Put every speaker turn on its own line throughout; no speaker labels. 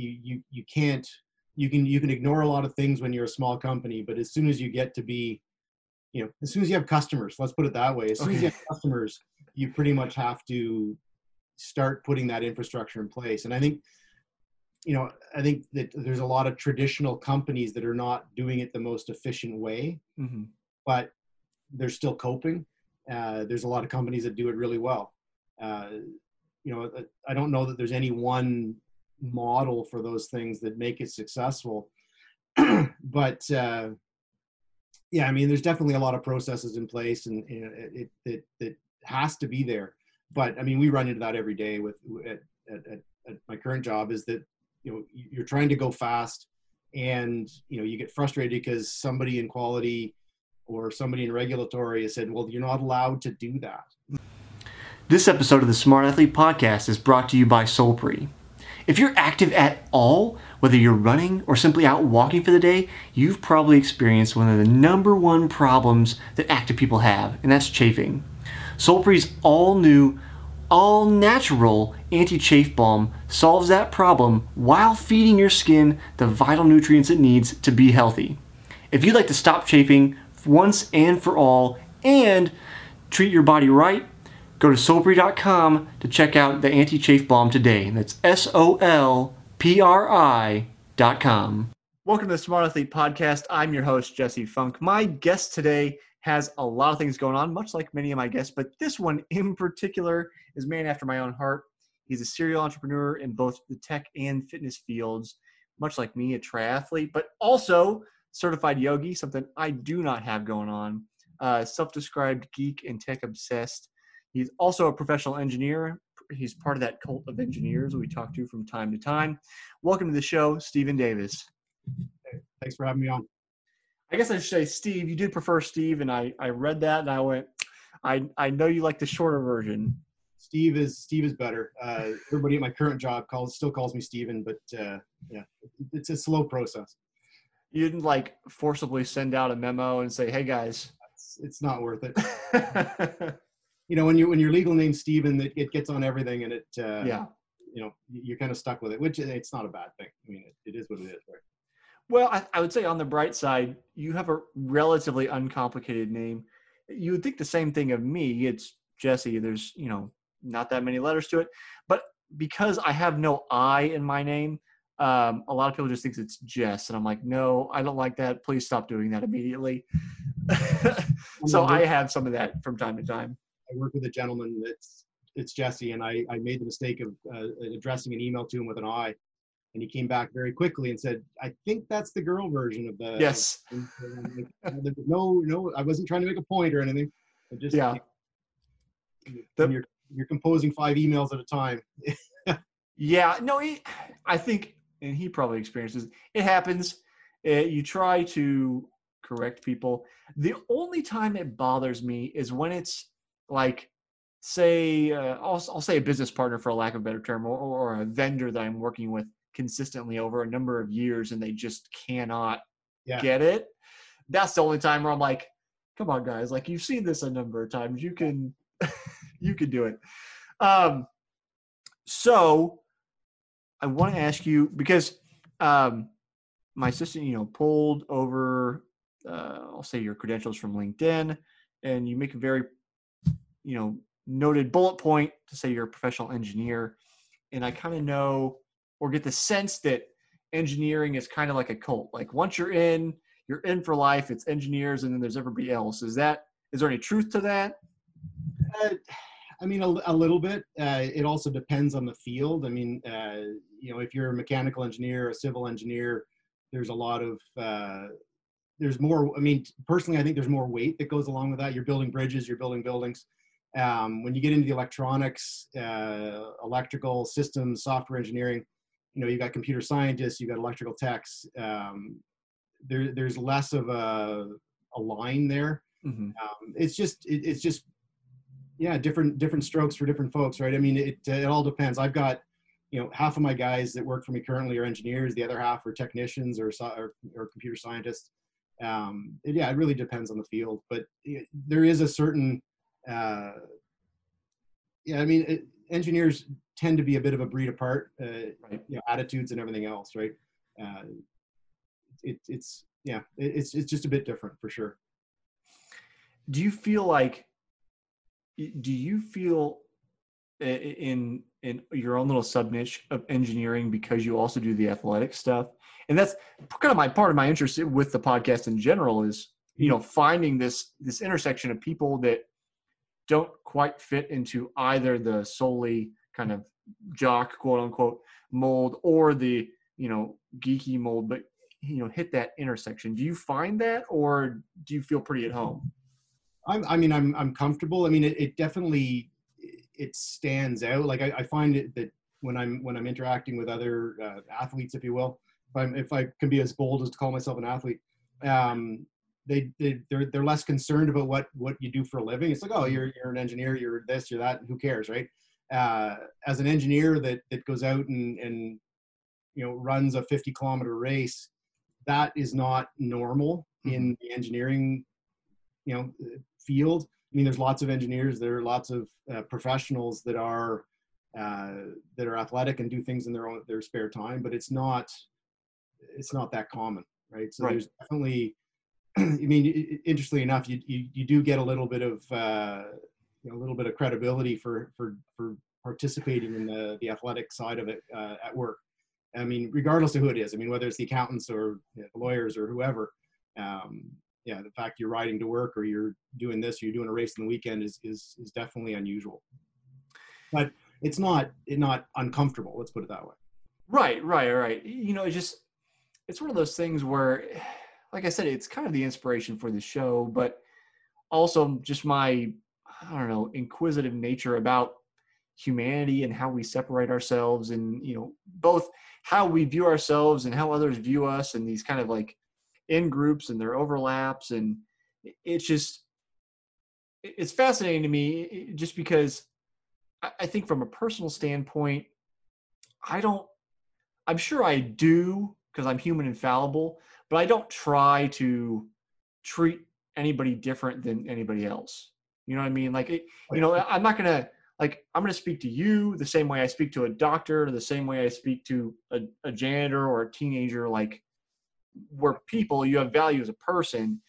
you you you can't you can you can ignore a lot of things when you're a small company, but as soon as you get to be, you know, as soon as you have customers, let's put it that way. As soon okay. as you have customers, you pretty much have to start putting that infrastructure in place. And I think, you know, I think that there's a lot of traditional companies that are not doing it the most efficient way, mm-hmm. but they're still coping. Uh, there's a lot of companies that do it really well. Uh, you know, I don't know that there's any one model for those things that make it successful. but uh, yeah, I mean, there's definitely a lot of processes in place, and, and it, it it has to be there. But I mean, we run into that every day with at, at, at my current job. Is that you know you're trying to go fast, and you know you get frustrated because somebody in quality or somebody in regulatory has said, well, you're not allowed to do that.
This episode of the Smart Athlete Podcast is brought to you by Solpri. If you're active at all, whether you're running or simply out walking for the day, you've probably experienced one of the number one problems that active people have, and that's chafing. Solpri's all new, all natural anti chafe balm solves that problem while feeding your skin the vital nutrients it needs to be healthy. If you'd like to stop chafing once and for all and treat your body right, Go to solpri.com to check out the anti chafe balm today. That's S O L P R I.com. Welcome to the Smart Athlete Podcast. I'm your host, Jesse Funk. My guest today has a lot of things going on, much like many of my guests, but this one in particular is man after my own heart. He's a serial entrepreneur in both the tech and fitness fields, much like me, a triathlete, but also certified yogi, something I do not have going on. Uh, Self described geek and tech obsessed. He's also a professional engineer. He's part of that cult of engineers we talk to from time to time. Welcome to the show, Stephen Davis.
Hey, thanks for having me on.
I guess I should say Steve. You did prefer Steve, and I, I read that and I went, I I know you like the shorter version.
Steve is Steve is better. Uh, everybody at my current job calls still calls me Steven, but uh, yeah, it's a slow process.
You didn't like forcibly send out a memo and say, "Hey guys,
it's, it's not worth it." you know when you when your legal name Steven, it, it gets on everything, and it uh,
yeah,
you know you're kind of stuck with it, which it's not a bad thing. I mean, it, it is what it is, right?
Well, I, I would say on the bright side, you have a relatively uncomplicated name. You would think the same thing of me. It's Jesse. There's you know not that many letters to it, but because I have no I in my name, um, a lot of people just think it's Jess, and I'm like, no, I don't like that. Please stop doing that immediately. so I have some of that from time to time.
I work with a gentleman that's it's Jesse, and I, I made the mistake of uh, addressing an email to him with an I, and he came back very quickly and said, "I think that's the girl version of the."
Yes.
no, no, I wasn't trying to make a point or anything. I just
yeah.
The, you're you're composing five emails at a time.
yeah, no, he, I think, and he probably experiences it happens. Uh, you try to correct people. The only time it bothers me is when it's like say uh, I'll, I'll say a business partner for a lack of a better term or, or a vendor that i'm working with consistently over a number of years and they just cannot yeah. get it that's the only time where i'm like come on guys like you've seen this a number of times you can you can do it um so i want to ask you because um my assistant you know pulled over uh, i'll say your credentials from linkedin and you make a very you know noted bullet point to say you're a professional engineer. And i kind of know or get the sense that engineering is kind of like a cult. Like once you're in you're in for life it's engineers and then there's everybody else. Is that is there any truth to that?
Uh, i mean a, a little bit. Uh, it also depends on the field. I mean uh, you know if you're a mechanical engineer a civil engineer there's a lot of uh, there's more i mean personally i think there's more weight that goes along with that. You're building bridges you're building buildings um, when you get into the electronics, uh, electrical systems, software engineering, you know, you got computer scientists, you've got electrical techs. Um, there, there's less of a, a line there. Mm-hmm. Um, it's just, it, it's just, yeah, different different strokes for different folks, right? I mean, it it all depends. I've got, you know, half of my guys that work for me currently are engineers. The other half are technicians or or, or computer scientists. Um, it, yeah, it really depends on the field, but it, there is a certain uh, yeah, I mean, it, engineers tend to be a bit of a breed apart, uh,
Right.
you know, attitudes and everything else, right? Uh, it, it's yeah, it, it's it's just a bit different for sure.
do you feel like do you feel in in your own little sub niche of engineering because you also do the athletic stuff and that's kind of my part of my interest with the podcast in general is you know finding this this intersection of people that don't quite fit into either the solely kind of jock quote unquote mold or the you know geeky mold but you know hit that intersection do you find that or do you feel pretty at home
I'm, I mean, I'm, I'm comfortable. I mean, it, it definitely, it stands out. Like I, I find it that when I'm, when I'm interacting with other uh, athletes, if you will, if I'm, if I can be as bold as to call myself an athlete, um, they, they, they're, they're less concerned about what, what you do for a living. It's like, oh, you're, you're an engineer, you're this, you're that, who cares, right? Uh, as an engineer that, that goes out and, and, you know, runs a 50 kilometer race, that is not normal in the engineering, you know, field. I mean, there's lots of engineers. There are lots of uh, professionals that are uh, that are athletic and do things in their own their spare time, but it's not it's not that common, right? So
Right.
there's definitely. I mean, interestingly enough, you, you you do get a little bit of uh, you know, a little bit of credibility for for for participating in the the athletic side of it uh, at work. I mean, regardless of who it is. I mean, whether it's the accountants or know, lawyers or whoever. Um, yeah, the fact you're riding to work or you're doing this, or you're doing a race in the weekend is is is definitely unusual. But it's not it not uncomfortable. Let's put it that way.
Right, right, right. You know, it's just it's one of those things where, like I said, it's kind of the inspiration for the show, but also just my I don't know inquisitive nature about humanity and how we separate ourselves, and you know both how we view ourselves and how others view us, and these kind of like in groups and their overlaps, and it's just, it's fascinating to me just because I think from a personal standpoint, I don't I'm sure I do because I'm human and fallible, but I don't try to treat anybody different than anybody else. You know what I mean? Like, it, you know, I'm not gonna like I'm gonna speak to you the same way I speak to a doctor, the same way I speak to a, a janitor or a teenager. Like, we're people. You have value as a person,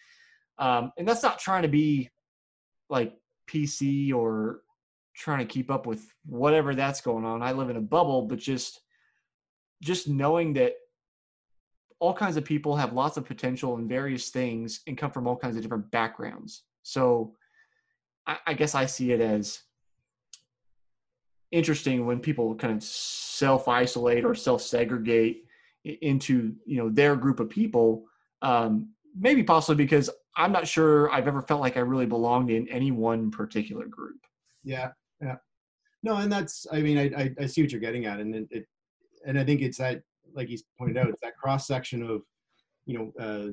um, and that's not trying to be like PC or trying to keep up with whatever that's going on. I live in a bubble, but just just knowing that all kinds of people have lots of potential in various things and come from all kinds of different backgrounds. So I, I guess I see it as interesting when people kind of self isolate or self segregate into you know their group of people. Um, maybe possibly because I'm not sure I've ever felt like I really belonged in any one particular group.
Yeah, yeah. No, and that's I mean I I, I see what you're getting at, and it, it and I think it's that like he's pointed out, it's that cross section of you know uh,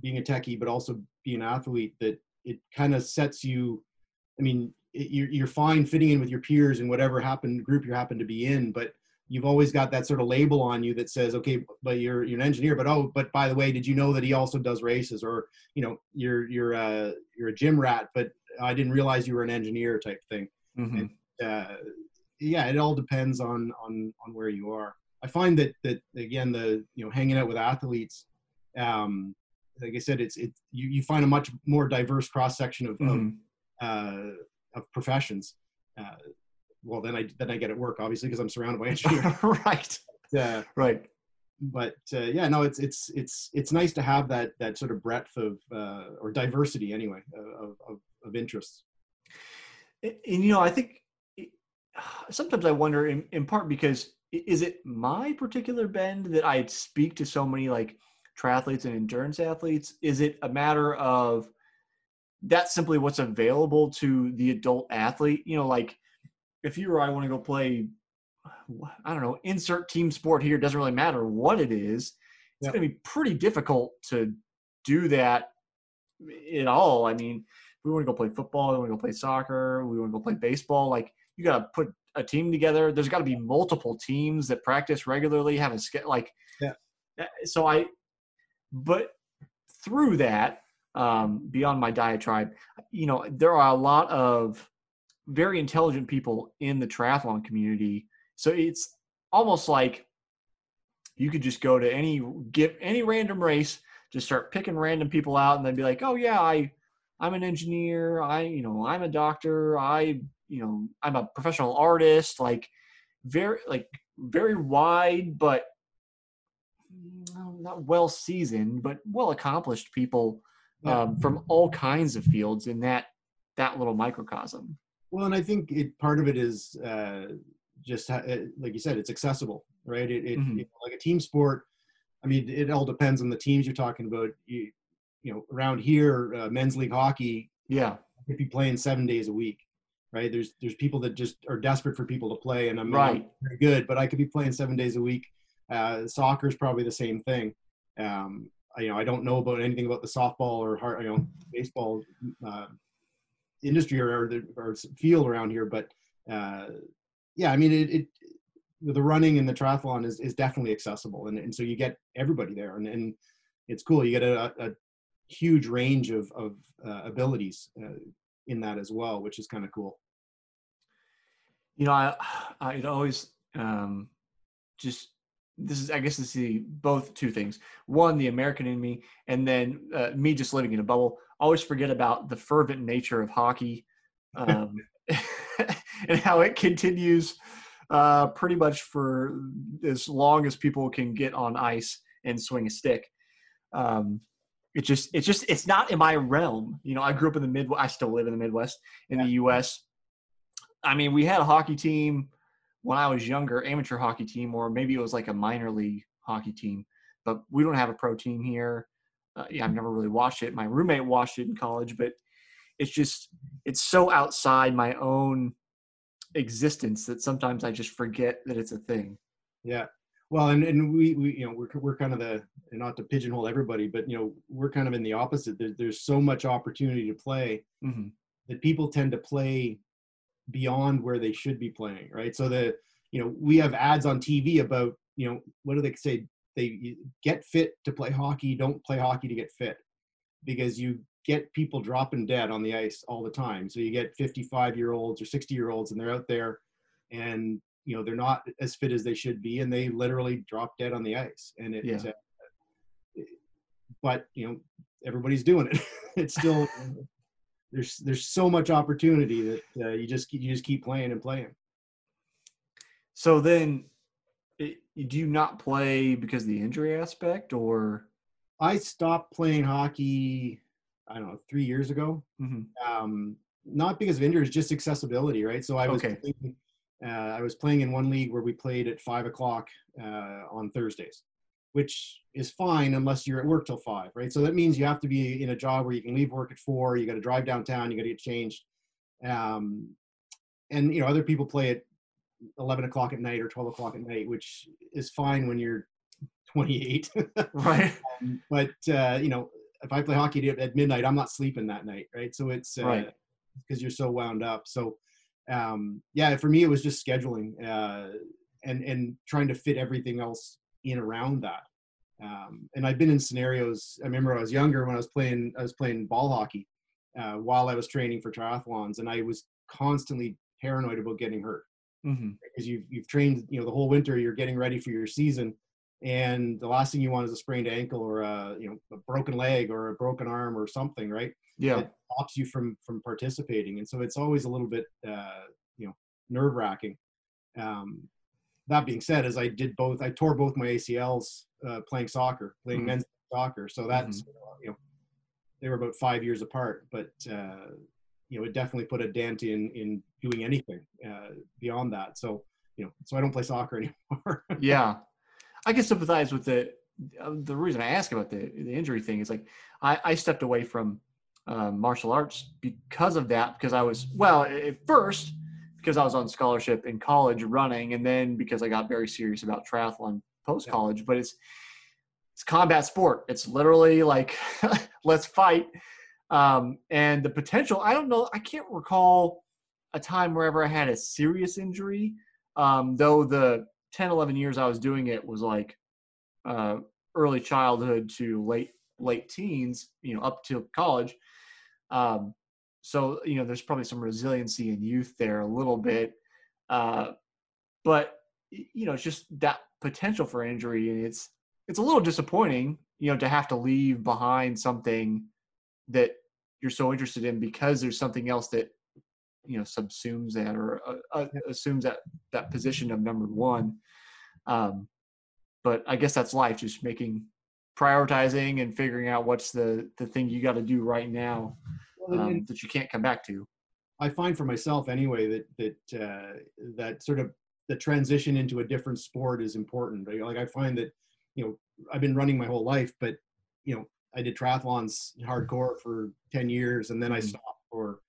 being a techie, but also being an athlete that it kind of sets you. I mean, it, you're you're fine fitting in with your peers and whatever happened group you happen to be in, but you've always got that sort of label on you that says, okay, but you're you're an engineer, but oh, but by the way, did you know that he also does races, or you know, you're you're uh, you're a gym rat, but I didn't realize you were an engineer type thing
Mhm.
uh, yeah, it all depends on on on where you are. I find that that again the you know hanging out with athletes, um, like I said, it's it you, you find a much more diverse cross section of,
Mhm.
of uh, of professions. Uh, well, then I then I get at work obviously because I'm surrounded by engineers.
right,
uh,
right.
but uh, yeah, no, it's it's it's it's nice to have that that sort of breadth of uh, or diversity anyway of of, of interests.
and, and, you know i think sometimes i wonder in, in part because is it my particular bend that i speak to so many like triathletes and endurance athletes is it a matter of that's simply what's available to the adult athlete you know like if you or i want to go play i don't know insert team sport here doesn't really matter what it is it's
Yeah.
going to be pretty difficult to do that at all i mean we want to go play football, we want to go play soccer, we want to go play baseball. Like you got to put a team together. There's got to be multiple teams that practice regularly, have a ske- like.
Yeah.
uh, So I, but through that, um, beyond my diatribe, you know, there are a lot of very intelligent people in the triathlon community. So it's almost like you could just go to any give any random race, just start picking random people out, and then be like, oh yeah, I I'm an engineer, I you know I'm a doctor, I you know I'm a professional artist, like very like very wide, but not well seasoned, but well accomplished people um, from all kinds of fields in that that little microcosm.
Well, and I think it part of it is uh, just ha- like you said, it's accessible, right? It, it,
Mhm.
it- like a team sport. I mean, it all depends on the teams you're talking about. You, you know, around here, uh, men's league hockey,
Yeah,
if you playing seven days a week, right? There's there's people that just are desperate for people to play, and I'm not
right.
very good, but I could be playing seven days a week. Uh, soccer is probably the same thing. Um, I, you know, I don't know about anything about the softball or you know, baseball uh, industry or, or the or field around here, but uh, yeah, I mean, it, it the running and the triathlon is, is definitely accessible, and, and so you get everybody there, and, and it's cool. You get a, a huge range of of uh, abilities uh, in that as well, which is kind of cool.
You know, I I it always um, just this is I guess this is the, both two things. One, the American in me, and then uh, me just living in a bubble. Always forget about the fervent nature of hockey, um, and how it continues uh, pretty much for as long as people can get on ice and swing a stick. Um, it just it's just it's not in my realm. You know, I grew up in the Midwest. I still live in the Midwest in the U.S. I mean, we had a hockey team when I was younger, amateur hockey team, or maybe it was like a minor league hockey team. But we don't have a pro team here. Uh, yeah, I've never really watched it. My roommate watched it in college, but it's just it's so outside my own existence that sometimes I just forget that it's a thing.
Yeah. Well, and, and we, we, you know, we're, we're kind of the, and not to pigeonhole everybody, but, you know, we're kind of in the opposite. There, there's so much opportunity to play
hmm
that people tend to play beyond where they should be playing. Right. So the, you know, we have ads on TV about, you know, what do they say? They get fit to play hockey. Don't play hockey to get fit because you get people dropping dead on the ice all the time. So you get 55 year olds or 60 year olds and they're out there and you know they're not as fit as they should be and they literally drop dead on the ice and it
Yeah.
uh, but you know everybody's doing it it's still there's there's so much opportunity that uh, you just you just keep playing and playing
So then, it, do you not play because of the injury aspect, or?
i stopped playing hockey i don't know three years ago
Mhm.
um, not because of injuries, just accessibility, right? So I was
Okay.
playing, uh, I was playing in one league where we played at five o'clock uh, on Thursdays, which is fine unless you're at work till five, right? So that means you have to be in a job where you can leave work at four. You got to drive downtown. You got to get changed, um, and you know other people play at eleven o'clock at night or twelve o'clock at night, which is fine when you're 28.
Right.
Um, but uh, you know, if I play hockey at- at midnight, I'm not sleeping that night, right? So it's uh,
Right.
because you're so wound up. So um, yeah, for me, it was just scheduling uh, and and trying to fit everything else in around that. Um, and I've been in scenarios. I remember I was younger when I was playing. I was playing ball hockey uh, while I was training for triathlons, and I was constantly paranoid about getting hurt
hmm
because you've you've trained you know the whole winter you're getting ready for your season and the last thing you want is a sprained ankle or a you know a broken leg or a broken arm or something right
Yeah.
that stops you from from participating and so it's always a little bit uh you know nerve wracking um that being said as i did both i tore both my acls uh playing soccer playing
Mhm.
men's soccer. So that's you know they were about five years apart but uh you know it definitely put a dent in in doing anything uh beyond that. So you know so i don't play soccer anymore.
Yeah. I can sympathize with the uh, the reason i ask about the the injury thing is like i i stepped away from um, martial arts because of that because i was well at first because i was on scholarship in college running and then because i got very serious about triathlon post college but it's it's combat sport. It's literally like let's fight. Um, and the potential i don't know i can't recall a time wherever i had a serious injury. Um, though the 10 11 years i was doing it was like uh, early childhood to late late teens you know up to college. Um, so you know there's probably some resiliency in youth there a little bit uh, but you know it's just that potential for injury and it's it's a little disappointing you know to have to leave behind something that you're so interested in because there's something else that you know subsumes that or uh, uh, assumes that that position of number one um, but i guess that's life just making prioritizing and figuring out what's the the thing you got to do right now um, that you can't come back to.
I find for myself anyway that that uh, that sort of the transition into a different sport is important. Like I find that you know I've been running my whole life, but you know I did triathlons hardcore for ten years, and then I mm. stopped for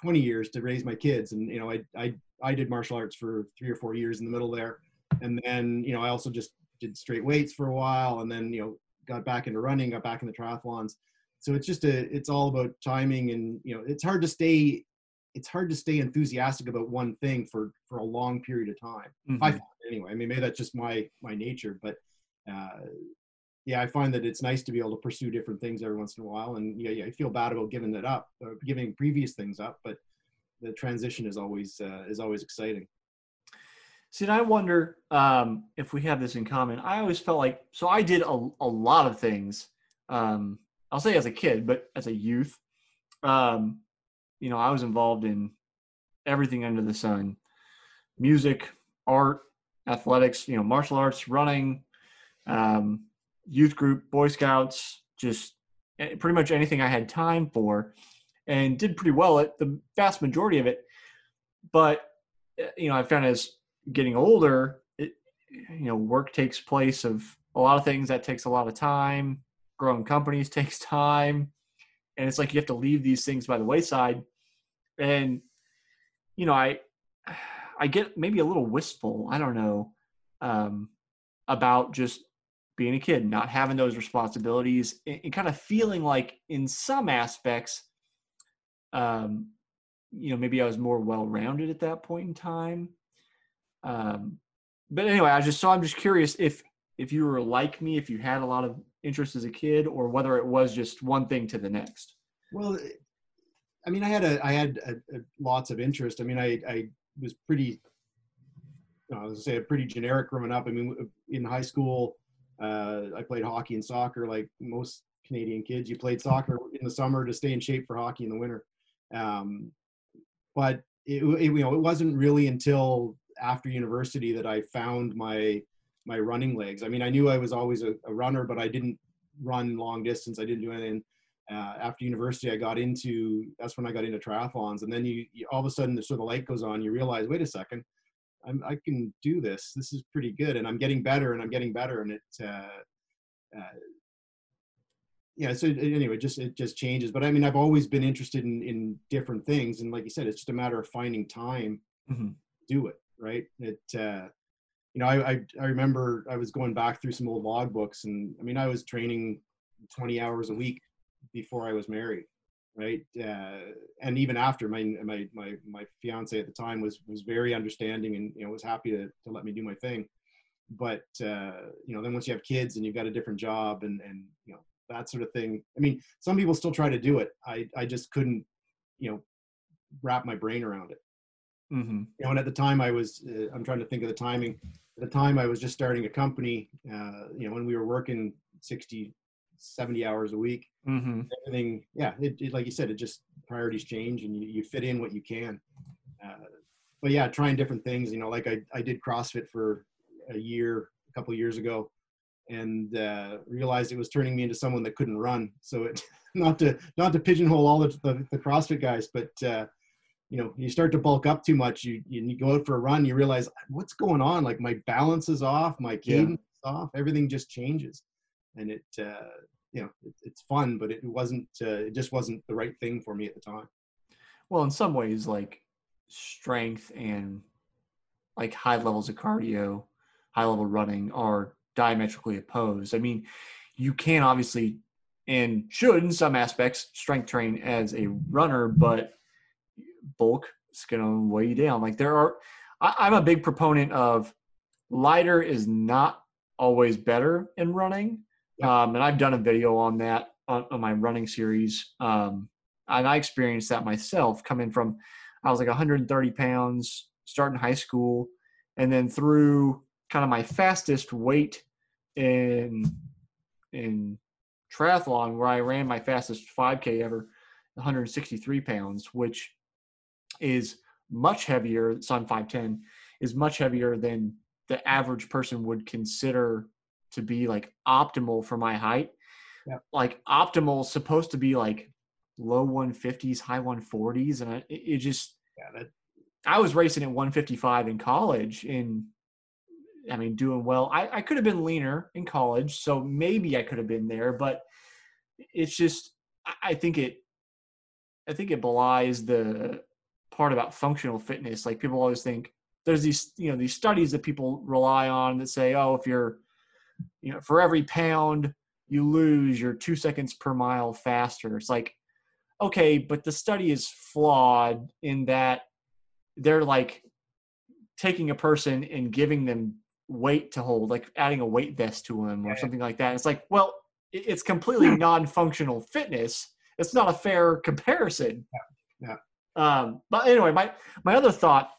twenty years to raise my kids. And you know I I I did martial arts for three or four years in the middle there, and then you know I also just did straight weights for a while, and then you know got back into running, got back into triathlons so it's just a it's all about timing and you know it's hard to stay it's hard to stay enthusiastic about one thing for for a long period of time mm-hmm. i find anyway i mean maybe that's just my my nature but uh yeah i find that it's nice to be able to pursue different things every once in a while and yeah, yeah i feel bad about giving that up or giving previous things up but the transition is always uh, is always exciting
See, and I wonder um, if we have this in common. I always felt like so I did a, a lot of things um, I'll say as a kid, but as a youth, um, you know, I was involved in everything under the sun music, art, athletics, you know, martial arts, running, um, youth group, Boy Scouts, just pretty much anything I had time for and did pretty well at the vast majority of it. But, eh, you know, I found as getting older, it, you know, work takes place of a lot of things that takes a lot of time growing companies takes time. And it's like you have to leave these things by the wayside. And you know i i get maybe a little wistful i don't know um, about just being a kid not having those responsibilities and, and kind of feeling like in some aspects um, you know maybe i was more well-rounded at that point in time. Um, but anyway i just so i'm just curious if if you were like me if you had a lot of interest as a kid or whether it was just one thing to the next
well i mean i had a i had a, a lots of interest i mean i i was pretty I was say pretty generic growing up. I mean, in high school, uh, I played hockey and soccer like most Canadian kids. You played soccer in the summer to stay in shape for hockey in the winter. Um, but it, it, you know, it wasn't really until after university that I found my my running legs. I mean, I knew I was always a, a runner, but I didn't run long distance. I didn't do anything. Uh, after university, I got into that's when I got into triathlons, and then you, you all of a sudden the sort of light goes on. You realize, wait a second, I'm, i can do this. This is pretty good, and I'm getting better, and I'm getting better, and it. Uh, uh, yeah. So anyway, just it just changes. But I mean, I've always been interested in in different things, and like you said, it's just a matter of finding time mm-hmm. do it. Right. It. Uh, you know, I, I, I remember I was going back through some old log books, and I mean, I was training 20 hours a week before I was married, right? Uh, and even after, my my my my fiance at the time was was very understanding, and you know, was happy to to let me do my thing. But uh, you know, then once you have kids and you've got a different job, and and you know that sort of thing. I mean, some people still try to do it. I I just couldn't, you know, wrap my brain around it. Mm-hmm. You know, and at the time I was, uh, I'm trying to think of the timing at the time I was just starting a company, uh, you know, when we were working 60, 70 hours a week, mm-hmm. everything, yeah, it, it, like you said, it just priorities change and you, you fit in what you can. Uh, but yeah, trying different things, you know, like I, I did CrossFit for a year, a couple years ago and uh, realized it was turning me into someone that couldn't run. So it, not to, not to pigeonhole all the, the, the CrossFit guys, but uh, you know you start to bulk up too much you you go out for a run you realize what's going on? Like my balance is off my cadence yeah. is off everything just changes. And it uh you know it, it's fun but it wasn't uh, it just wasn't the right thing for me at the time.
Well in some ways like strength and like high levels of cardio high level running are diametrically opposed. I mean you can obviously and should in some aspects strength train as a runner but bulk is going to weigh you down. Like there are, I, am a big proponent of lighter is not always better in running. Um, and I've done a video on that on, on my running series. Um, and I experienced that myself coming from, I was like 130 pounds starting high school, and then through kind of my fastest weight in in triathlon where I ran my fastest 5K ever, 163 pounds, which is much heavier. Sun 510 is much heavier than the average person would consider to be like optimal for my height.
Yep.
Like optimal is supposed to be like low 150s, high 140s, and I, it just
Yeah, that,
I was racing at 155 in college and I mean doing well. I, I could have been leaner in college, so maybe I could have been there, but it's just I think it I think it belies the part about functional fitness. Like people always think there's these you know these studies that people rely on that say, oh, if you're you know for every pound you lose, you're two seconds per mile faster. It's like okay, but the study is flawed in that they're like taking a person and giving them weight to hold, like adding a weight vest to them or
Yeah.
something like that. It's like, well, it's completely non-functional fitness. It's not a fair comparison.
Yeah.
Um, but anyway, my my other thought,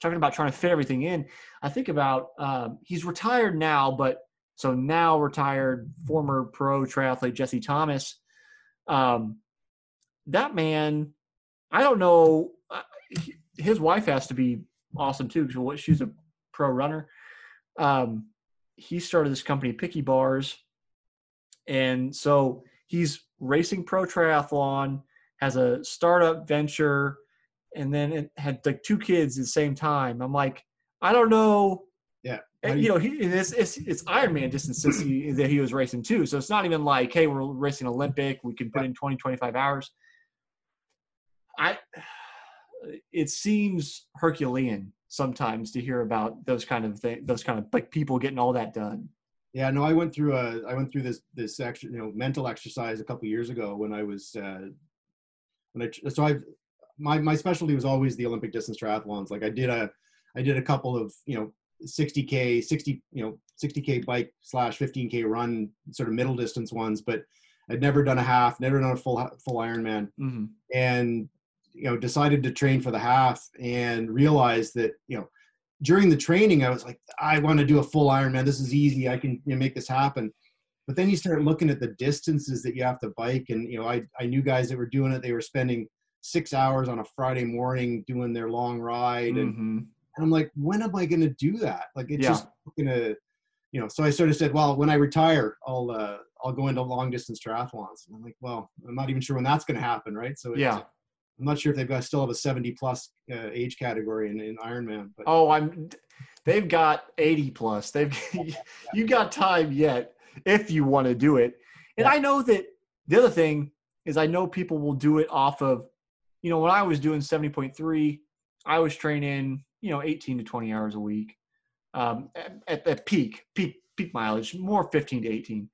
talking about trying to fit everything in, I think about um, he's retired now, but so now retired former pro triathlete Jesse Thomas. Um, that man, I don't know. uh, His wife has to be awesome too because she's a pro runner. Um, he started this company, Picky Bars, and so he's racing pro triathlon, has a startup venture, and then it had like two kids at the same time. I'm like, I don't know.
Yeah.
And, you know, he it's it's, it's Ironman distances he, that he was racing too. So it's not even like, hey, we're racing Olympic. We can put in 20, 25 hours. I, it seems Herculean sometimes to hear about those kind of things, those kind of like people getting all that done.
Yeah, no, I went through a I went through this this extra you know mental exercise a couple years ago when I was uh, when I so I my my specialty was always the Olympic distance triathlons. Like I did a I did a couple of you know 60k 60 you know 60k bike slash 15k run sort of middle distance ones, but I'd never done a half, never done a full full Ironman,
Mm-hmm.
and you know decided to train for the half and realized that you know during the training i was like i want to do a full ironman this is easy i can you know, make this happen but then you start looking at the distances that you have to bike and you know i i knew guys that were doing it they were spending six hours on a friday morning doing their long ride and,
Mm-hmm.
and i'm like when am i going to do that like it's
Yeah.
just to you know so i sort of said well when i retire i'll uh i'll go into long distance triathlons and i'm like well i'm not even sure when that's going to happen right so it's,
Yeah.
I'm not sure if they've got still have a 70 plus uh, age category in, in Ironman, but
Oh, I'm. They've got 80 plus. They've you got time yet if you want to do it. And
Yeah.
I know that the other thing is I know people will do it off of, you know, when I was doing 70.3, I was training, you know, 18 to 20 hours a week, um, at, at the peak, peak, peak mileage, more 15 to 18.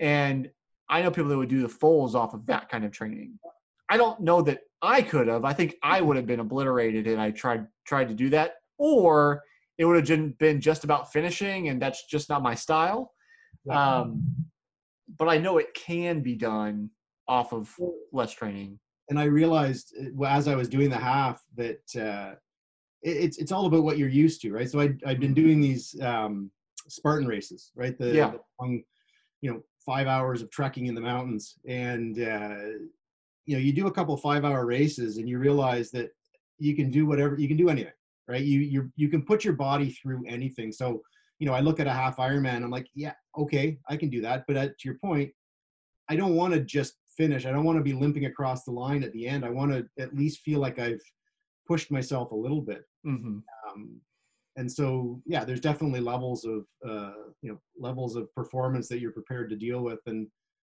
And I know people that would do the fulls off of that kind of training. I don't know that I could have. I think I would have been obliterated and I tried tried to do that, or it would have been just about finishing, and that's just not my style. Um, but I know it can be done off of less training.
and I realized uh, as I was doing the half that uh, it's it's all about what you're used to, right? So I I've been doing these um, Spartan races, right? The,
Yeah.
the long, you know, five hours of trekking in the mountains, and uh, you know, you do a couple five hour races, and you realize that you can do whatever you can do anything, right? You you you can put your body through anything. So you know, I look at a half Ironman, I'm like, yeah, okay, I can do that. But at, to your point, I don't want to just finish. I don't want to be limping across the line at the end. I want to at least feel like I've pushed myself a little bit.
hmm
Um, and so, yeah, there's definitely levels of, uh, you know, levels of performance that you're prepared to deal with. And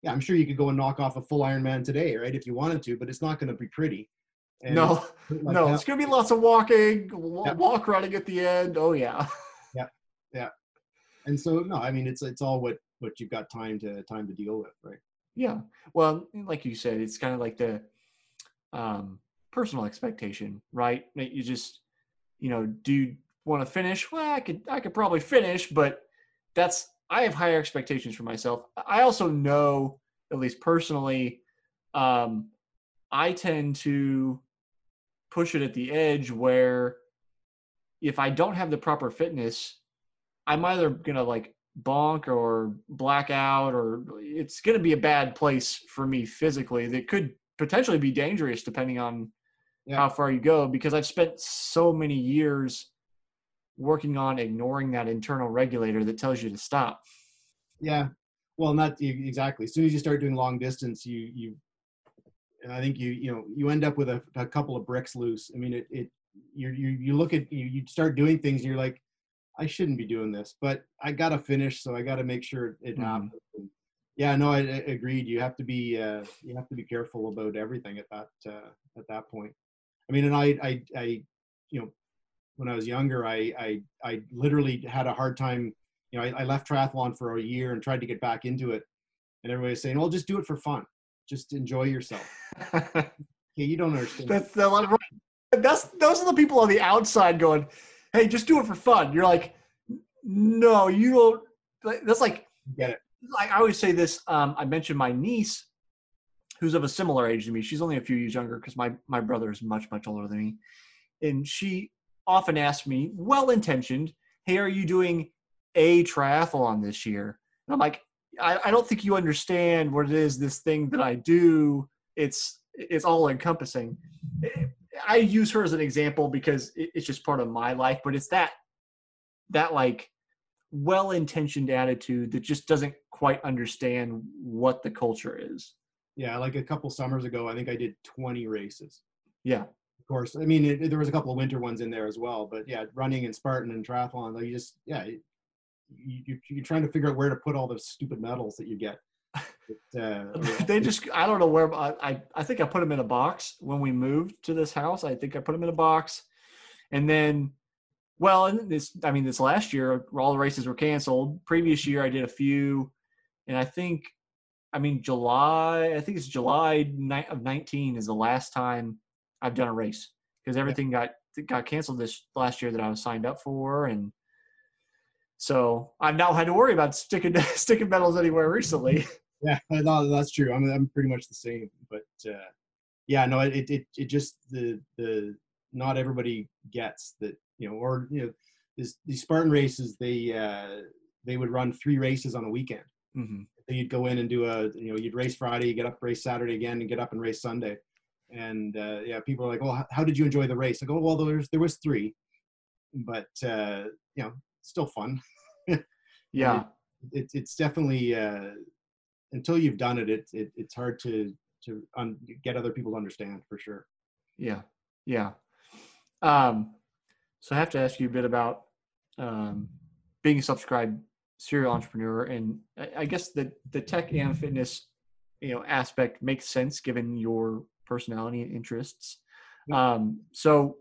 yeah, I'm sure you could go and knock off a full Ironman today, right? If you wanted to, but it's not going to be pretty. And
no,
like
no,
that-
it's gonna be lots of walking,
Yeah.
walk running at the end. Oh yeah.
Yeah, yeah, And so, no, I mean, it's it's all what what you've got time to time to deal with, right?
yeah. Well, like you said, it's kind of like the um, personal expectation, right? You just, you know, do you want to finish? Well, I could, I could probably finish, but that's I have higher expectations for myself. I also know, at least personally, um, I tend to push it at the edge where if I don't have the proper fitness, I'm either gonna like bonk or black out or it's gonna be a bad place for me physically that could potentially be dangerous depending on yeah. how far you go because I've spent so many years working on ignoring that internal regulator that tells you to stop.
Yeah. Well, not exactly. As soon as you start doing long distance, you you I think you you know you end up with a, a couple of bricks loose. I mean, it it you you you look at you you start doing things and you're like, I shouldn't be doing this, but I got to finish, so I got to make sure it mm-hmm. happens. And yeah, no, I, I, agreed. You have to be uh, you have to be careful about everything at that uh, at that point. I mean, and I I I you know when I was younger, I I I literally had a hard time. You know, I, I left triathlon for a year and tried to get back into it, and everybody was saying, "Well, just do it for fun." just enjoy yourself. yeah, you don't understand.
That's a lot of, that's those are the people on the outside going, "Hey, just do it for fun." You're like, "No, you don't." That's like,
get it.
Like I always say this. Um, I mentioned my niece, who's of a similar age to me. She's only a few years younger because my my brother is much much older than me, and she often asks me, well intentioned, "Hey, are you doing a triathlon this year?" And I'm like, I, I don't think you understand what it is. This thing that I do, it's it's all encompassing. I use her as an example because it's just part of my life, but it's that that like well-intentioned attitude that just doesn't quite understand what the culture is.
Yeah, like a couple summers ago, I think I did 20 races.
Yeah.
Of course. I mean, it, there was a couple of winter ones in there as well, but yeah, running and Spartan and triathlon, like you just, yeah, you, you're trying to figure out where to put all those stupid medals that you get.
But, uh, they just I don't know where I I think I put them in a box when we moved to this house. I think I put them in a box, and then well, and this I mean this last year all the races were canceled. Previous year I did a few, and I think I mean July I think it's July of 19 is the last time I've done a race because everything got got canceled this last year that I was signed up for and so I've now had to worry about sticking sticking medals anywhere recently.
Yeah, no, that's true. I'm I'm pretty much the same, but uh, yeah, no, it, it it just the the not everybody gets that you know, or you know, this, these Spartan races they uh, they would run three races on a weekend. Mm-hmm. So you'd go in and do a you know you'd race Friday, you get up race Saturday again, and get up and race Sunday. And uh, yeah, people are like, well, how did you enjoy the race? I go, well, there was there was three, but uh, you know, still fun.
yeah,
it, it, it's definitely uh, until you've done it, it, it it's hard to to un- get other people to understand for sure.
Yeah, yeah. Um, so I have to ask you a bit about um, being a subscribed serial entrepreneur, and I, I guess the the tech and fitness you know aspect makes sense given your personality and interests. Um, so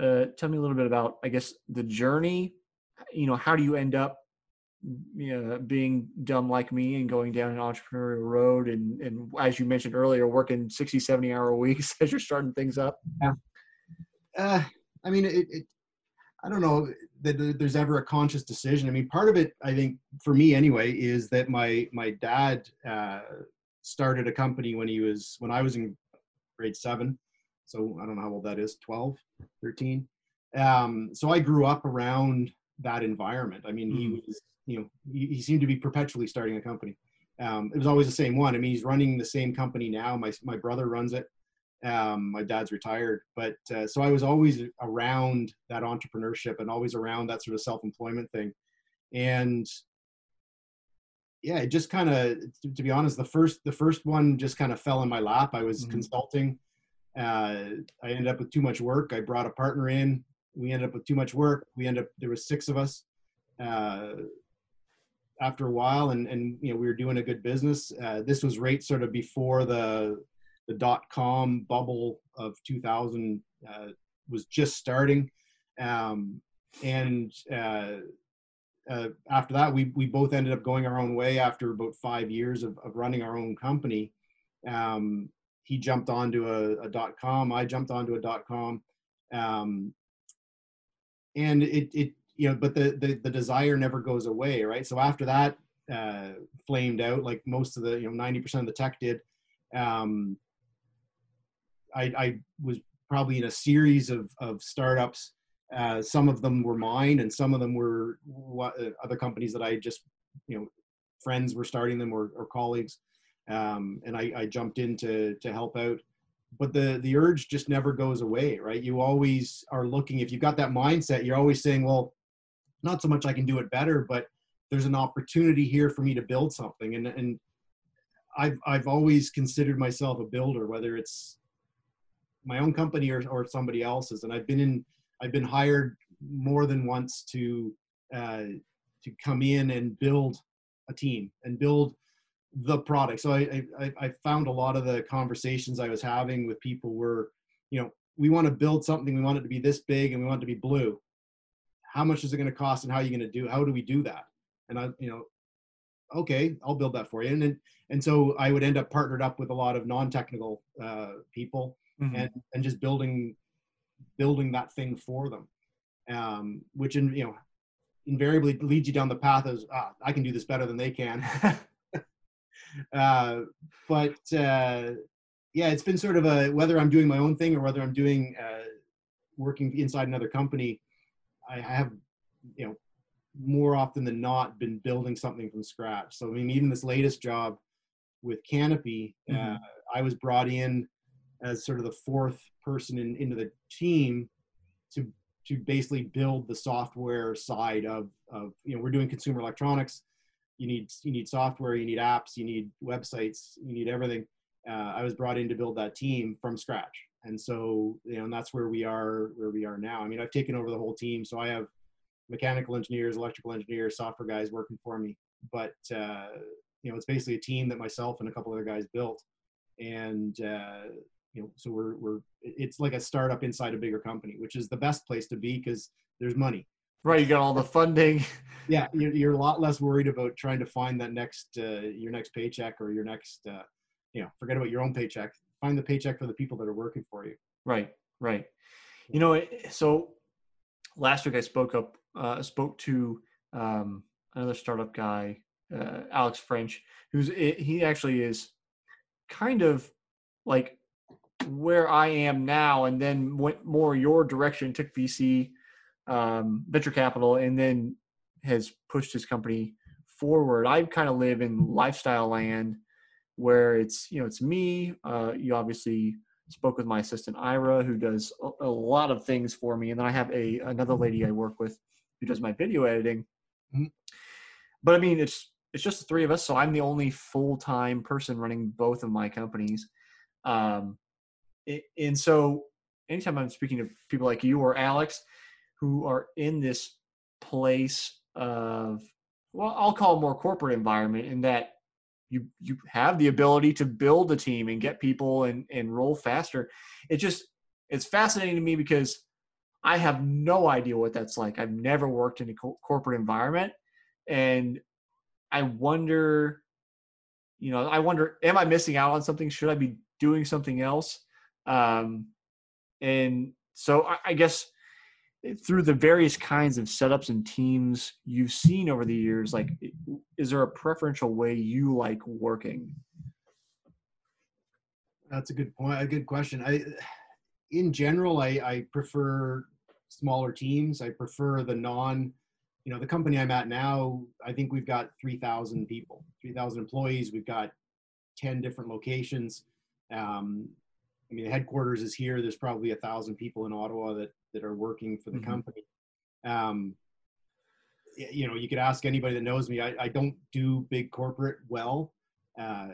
uh, tell me a little bit about, I guess, the journey. You know, how do you end up you know, being dumb like me and going down an entrepreneurial road and, and as you mentioned earlier, working 60, 70 hour weeks as you're starting things up?
Yeah. Uh, I mean, it, it, I don't know that there's ever a conscious decision. I mean, part of it, I think for me anyway, is that my, my dad, uh, started a company when he was, when I was in grade seven so I don't know how old that is, 12, 13. Um, so I grew up around that environment. I mean, mm. he hmm. was, you know, he, he, seemed to be perpetually starting a company. Um, it was always the same one. I mean, he's running the same company now. My, my brother runs it. Um, my dad's retired, but uh, so I was always around that entrepreneurship and always around that sort of self-employment thing. And yeah, it just kind of, to, to, be honest, the first, the first one just kind of fell in my lap. I was mm-hmm. consulting uh, I ended up with too much work. I brought a partner in. We ended up with too much work. We ended up there was six of us. Uh, after a while, and and you know we were doing a good business. Uh, this was right sort of before the the dot com bubble of 2000 uh, was just starting, um, and uh, uh, after that we we both ended up going our own way after about five years of, of running our own company. Um, he jumped onto a, a dot com. I jumped onto a dot com. Um, and it, it, you know, but the, the, the desire never goes away. Right. So after that, uh, flamed out like most of the, you know, 90% of the tech did, um, I, I was probably in a series of, of startups. Uh, some of them were mine, and some of them were what, uh, other companies that I just, you know, friends were starting them or, or colleagues, um, and I, I jumped in to to help out. But the the urge just never goes away, right? You always are looking. If you've got that mindset, you're always saying, "Well, not so much I can do it better, but there's an opportunity here for me to build something." And and I've I've always considered myself a builder, whether it's my own company or, or somebody else's. And I've been in I've been hired more than once to uh, to come in and build a team and build the product. So I, I I found a lot of the conversations I was having with people were, you know, we want to build something, we want it to be this big, and we want it to be blue. How much is it going to cost, and how are you going to do? How do we do that? And I, you know, okay, I'll build that for you. And then, and so I would end up partnered up with a lot of non-technical uh, people mm-hmm. and, and just building, building that thing for them. Um, which in, you know, invariably leads you down the path as, ah, I can do this better than they can. uh, but, uh, yeah, it's been sort of a, whether I'm doing my own thing or whether I'm doing, uh, working inside another company, I have, you know, more often than not been building something from scratch. So I mean, even this latest job with Canopy, uh, mm-hmm. I was brought in as sort of the fourth person in, into the team to to basically build the software side of of you know we're doing consumer electronics. You need you need software, you need apps, you need websites, you need everything. Uh, I was brought in to build that team from scratch, and so you know, and that's where we are where we are now. I mean, I've taken over the whole team, so I have mechanical engineers, electrical engineers, software guys working for me. But uh, you know, it's basically a team that myself and a couple other guys built, and uh, you know, so we're we're it's like a startup inside a bigger company, which is the best place to be because there's money.
Right, you got all the funding.
yeah, you're, you're a lot less worried about trying to find that next uh, your next paycheck or your next uh, you know forget about your own paycheck. Find the paycheck for the people that are working for you.
Right, right. You know, so last week I spoke up uh, spoke to um, another startup guy, uh, Alex French, who's he actually is kind of like where I am now, and then went more your direction, took VC, um, venture capital, and then has pushed his company forward. I kind of live in lifestyle land where it's you know it's me. Uh, you obviously spoke with my assistant Ira, who does a, a, lot of things for me, and then I have a another lady I work with who does my video editing. Mm-hmm. But I mean, it's it's just the three of us, so I'm the only full time person running both of my companies. Um, it, and so, anytime I'm speaking to people like you or Alex, who are in this place of well, I'll call more corporate environment, in that you you have the ability to build a team and get people and and roll faster. It just it's fascinating to me because I have no idea what that's like. I've never worked in a co- corporate environment. And I wonder, you know, I wonder, am I missing out on something? Should I be doing something else? Um, and so I, I guess through the various kinds of setups and teams you've seen over the years, like, is there a preferential way you like working?
That's a good point. A good question. I, in general, I, I prefer smaller teams. I prefer the non, you know, the company I'm at now, I think we've got 3,000 people, 3,000 employees. We've got 10 different locations. Um, I mean, the headquarters is here. There's probably a thousand people in Ottawa that, that are working for the mm-hmm. company. Um, you know, you could ask anybody that knows me. I, I don't do big corporate well. Uh,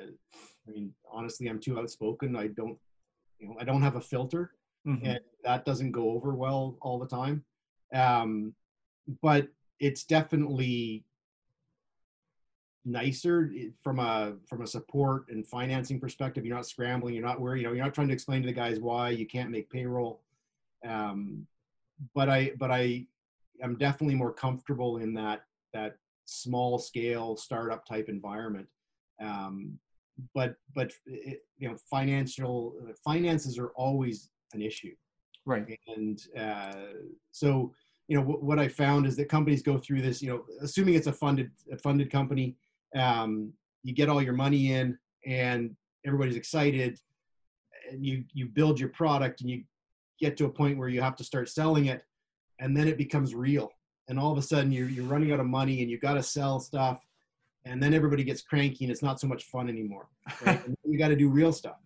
I mean, honestly, I'm too outspoken. I don't, you know, I don't have a filter mm-hmm. and that doesn't go over well all the time. Um, but it's definitely nicer from a from a support and financing perspective. You're not scrambling. You're not worried. You know, you're not trying to explain to the guys why you can't make payroll. Um, but I but I am definitely more comfortable in that that small scale startup type environment. Um, but but it, you know, financial finances are always an issue.
Right.
And uh, so, you know, w- what I found is that companies go through this, you know, assuming it's a funded, a funded company, um, you get all your money in and everybody's excited. and you you build your product and you get to a point where you have to start selling it and then it becomes real. And all of a sudden you're, you're running out of money and you've got to sell stuff and then everybody gets cranky and it's not so much fun anymore right? you got to do real stuff.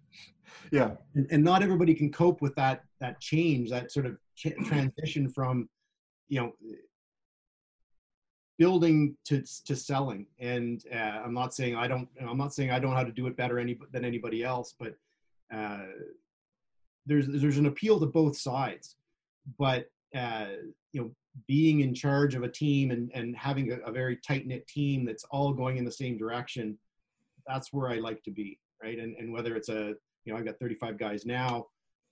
Yeah.
And, and, not everybody can cope with that that change that sort of ch- transition from you know building to to selling. And uh, i'm not saying i don't i'm not saying i don't know how to do it better any than anybody else but uh, there's there's an appeal to both sides but uh, you know being in charge of a team and and having a, a very tight knit team that's all going in the same direction that's where i like to be right? And and whether it's a you know i've got 35 guys now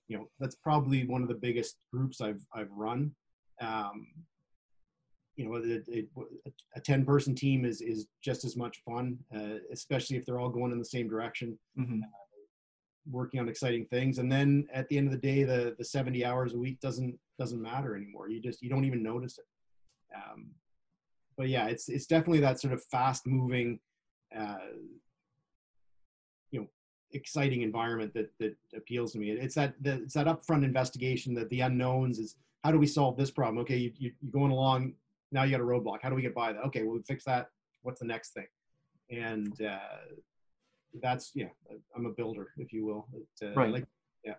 you know that's probably one of the biggest groups i've i've run. Um, you know, it, it, a 10 person team is, is just as much fun, uh, especially if they're all going in the same direction, mm-hmm. uh, working on exciting things. And then at the end of the day, the, the 70 hours a week doesn't, doesn't matter anymore. You just, you don't even notice it. Um, but yeah, it's, it's definitely that sort of fast moving, uh, you know, exciting environment that, that appeals to me. It's that, the, it's that upfront investigation that the unknowns is, how do we solve this problem? Okay, you, you, you're going along now you got a roadblock. How do we get by that? Okay, well, we fix that. What's the next thing? And uh, that's yeah, I'm a builder, if you will. It, uh,
right.
Like, yeah.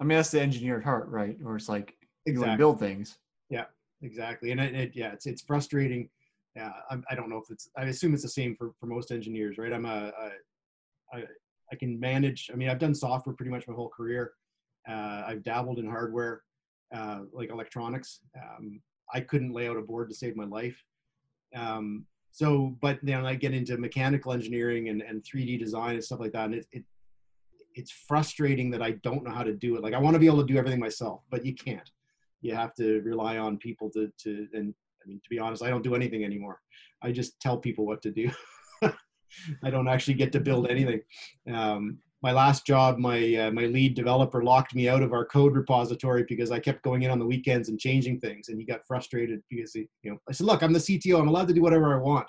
I mean, that's the engineer at heart, right? Or it's like
exactly. you
build things.
Yeah, exactly. And it, it yeah, it's it's frustrating. Yeah, I'm, I don't know if it's. I assume it's the same for for most engineers, right? I'm a, a I, I can manage. I mean, I've done software pretty much my whole career. Uh, I've dabbled in hardware, uh, like electronics. Um, I couldn't lay out a board to save my life. Um, so, but then I get into mechanical engineering and, and 3D design and stuff like that. And it, it, it's frustrating that I don't know how to do it. Like I want to be able to do everything myself, but you can't. You have to rely on people to, to, and I mean, to be honest, I don't do anything anymore. I just tell people what to do. I don't actually get to build anything. Um, my last job, my uh, my lead developer locked me out of our code repository because I kept going in on the weekends and changing things, and he got frustrated because he, you know, I said, "Look, I'm the CTO. I'm allowed to do whatever I want."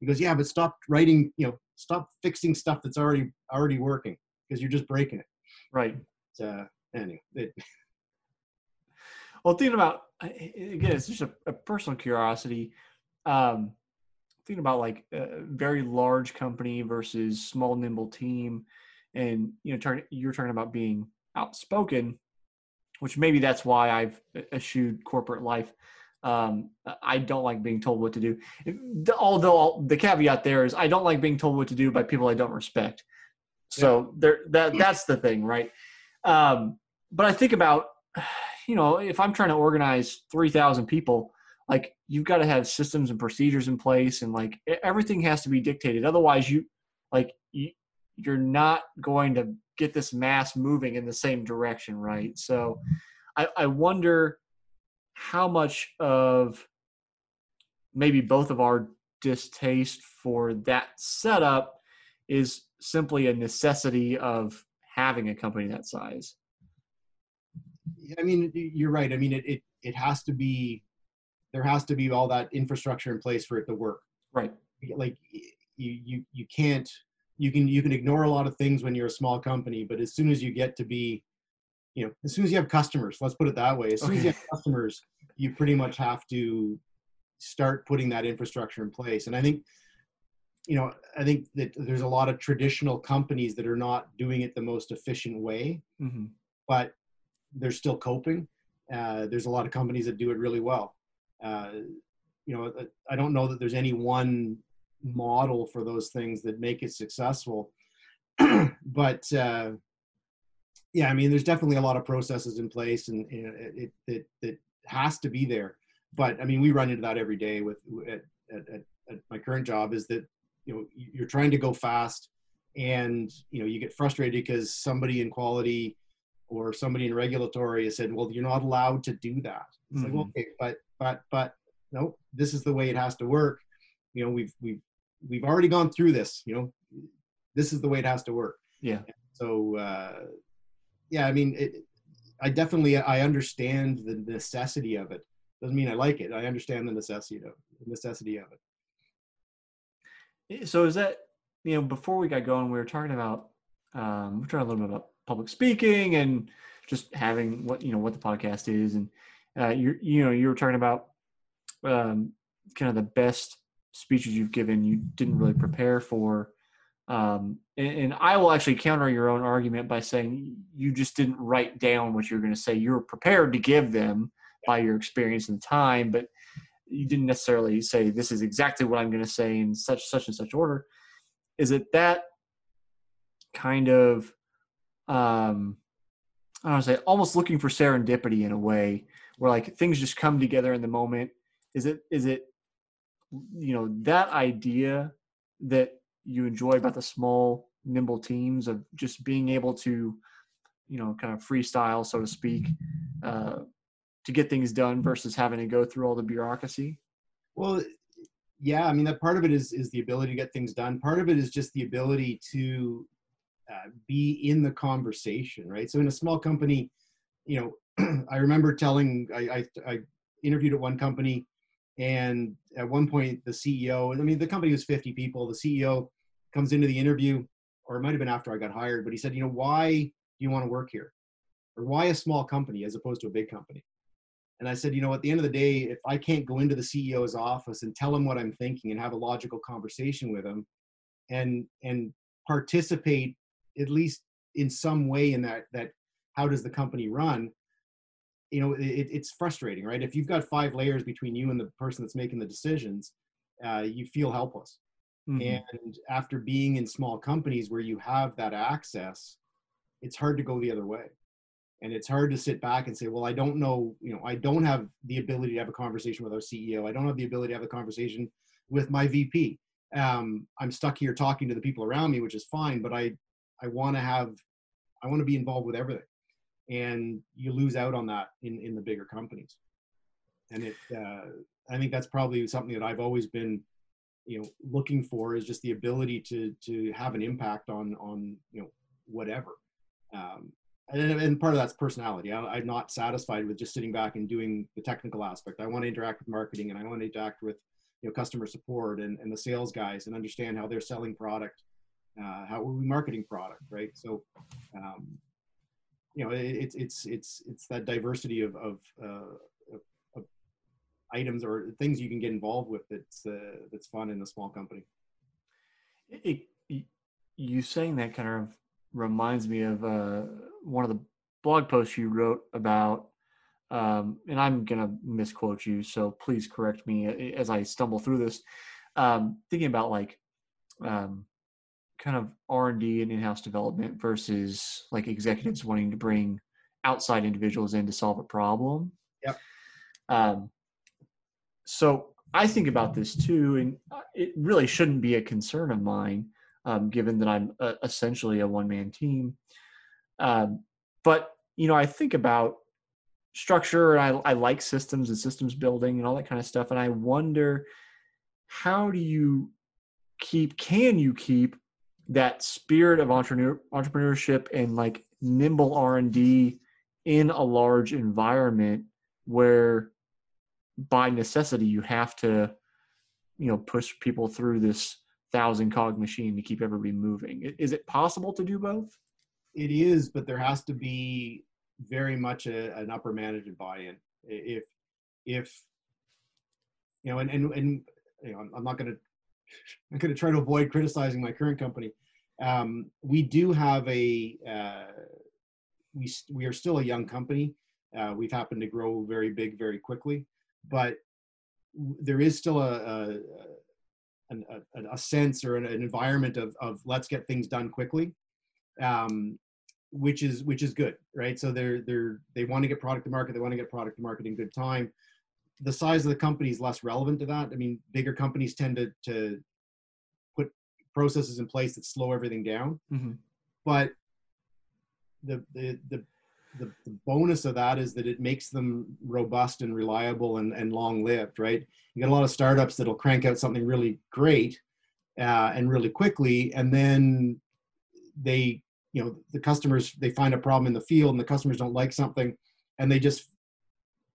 He goes, "Yeah, but stop writing. You know, stop fixing stuff that's already already working because you're just breaking it."
Right.
Uh, anyway. It,
well, thinking about again, it's just a, a personal curiosity. Um, thinking about like a very large company versus small nimble team and you know you're talking about being outspoken which maybe that's why i've eschewed corporate life. Um, i don't like being told what to do. Although the caveat there is i don't like being told what to do by people i don't respect. So yeah. there that that's the thing right? Um, but i think about you know if i'm trying to organize 3000 people like you've got to have systems and procedures in place and like everything has to be dictated. Otherwise you like you, you're not going to get this mass moving in the same direction, right? So I, I wonder how much of maybe both of our distaste for that setup is simply a necessity of having a company that size.
I mean, you're right. I mean, it, it, it has to be, there has to be all that infrastructure in place for it to work.
Right.
Like you, you, you can't, you can you can ignore a lot of things when you're a small company but as soon as you get to be you know as soon as you have customers let's put it that way as soon okay. as you have customers you pretty much have to start putting that infrastructure in place and i think you know i think that there's a lot of traditional companies that are not doing it the most efficient way mm-hmm. but they're still coping uh, there's a lot of companies that do it really well uh, you know i don't know that there's any one model for those things that make it successful. but uh, yeah, I mean, there's definitely a lot of processes in place, and, and it, it it has to be there. But I mean, we run into that every day with at, at, at my current job. Is that you know you're trying to go fast, and you know you get frustrated because somebody in quality or somebody in regulatory has said, "Well, you're not allowed to do that." It's mm-hmm. like, okay, but but but no, this is the way it has to work. You know, we've we've we've already gone through this you know this is the way it has to work.
Yeah.
So uh, yeah i mean it, i definitely i understand the necessity of it. Doesn't mean i like it. I understand the necessity of the necessity of
it. So is that you know before we got going we were talking about um we're talking a little bit about public speaking and just having what you know what the podcast is. And uh, you you know you were talking about um, kind of the best speeches you've given you didn't really prepare for um, and, and, I will actually counter your own argument by saying you just didn't write down what you're going to say. You were prepared to give them by your experience and time, but you didn't necessarily say this is exactly what I'm going to say in such such and such order. Is it that kind of um, I don't say almost looking for serendipity in a way where like things just come together in the moment? Is it is it you know that idea that you enjoy about the small nimble teams of just being able to you know kind of freestyle so to speak uh, to get things done versus having to go through all the bureaucracy?
Well yeah i mean that part of it is is the ability to get things done. Part of it is just the ability to uh, be in the conversation right? So in a small company you know i remember telling I, I, I interviewed at one company and at one point the ceo i mean the company was 50 people the ceo comes into the interview, or it might have been after I got hired, but he said, you know, why do you want to work here? Or why a small company as opposed to a big company? And I said, you know, at the end of the day, if I can't go into the CEO's office and tell him what I'm thinking and have a logical conversation with him and and participate at least in some way in that that how does the company run you know it, it's frustrating right if you've got five layers between you and the person that's making the decisions uh, you feel helpless Mm-hmm. And after being in small companies where you have that access, it's hard to go the other way. And it's hard to sit back and say, well, I don't know, you know, I don't have the ability to have a conversation with our CEO. I don't have the ability to have a conversation with my VP. Um, I'm stuck here talking to the people around me, which is fine, but I, I want to have, I want to be involved with everything. And you lose out on that in, in the bigger companies. And it, uh, I think that's probably something that I've always been you know looking for is just the ability to to have an impact on on you know whatever. Um, and, and part of that's personality. I, am not satisfied with just sitting back and doing the technical aspect. I want to interact with marketing and i want to interact with you know customer support and, and the sales guys and understand how they're selling product uh, how are we marketing product right? So um, you know it's it's it's it's that diversity of of uh, items or things you can get involved with that's uh, that's fun in a small company.
It, you saying that kind of reminds me of uh, one of the blog posts you wrote about, um, and I'm gonna misquote you, so please correct me as I stumble through this. Um, thinking about like um, kind of R and in-house development versus like executives wanting to bring outside individuals in to solve a problem.
Yep.
Um, so I think about this too, and uh, it really shouldn't be a concern of mine, um, given that I'm uh, essentially a one man team. Um, but you know, I think about structure. And I, I like systems and systems building and all that kind of stuff, and I wonder how do you keep? Can you keep that spirit of entrepreneur, entrepreneurship and like nimble R and D in a large environment where by necessity you have to you know push people through this thousand cog machine to keep everybody moving. Is it possible to do both?
It is but there has to be very much a, an upper management buy-in. If if you know and and, and you know i'm not going to i'm going to try to avoid criticizing my current company um, we do have a uh, we we are still a young company uh, we've happened to grow very big very quickly but there is still a, a, a, a sense or an, an, environment of, of let's get things done quickly, um, which is which is good, right? So they're they're they want to get product to market, they want to get product to market in good time. The size of the company is less relevant to that. I mean, bigger companies tend to to put processes in place that slow everything down, mm-hmm. but the, the the the, bonus of that is that it makes them robust and reliable and, and long lived, right? You get a lot of startups that'll crank out something really great uh, and really quickly, and then they, you know, the customers they find a problem in the field, and the customers don't like something, and they just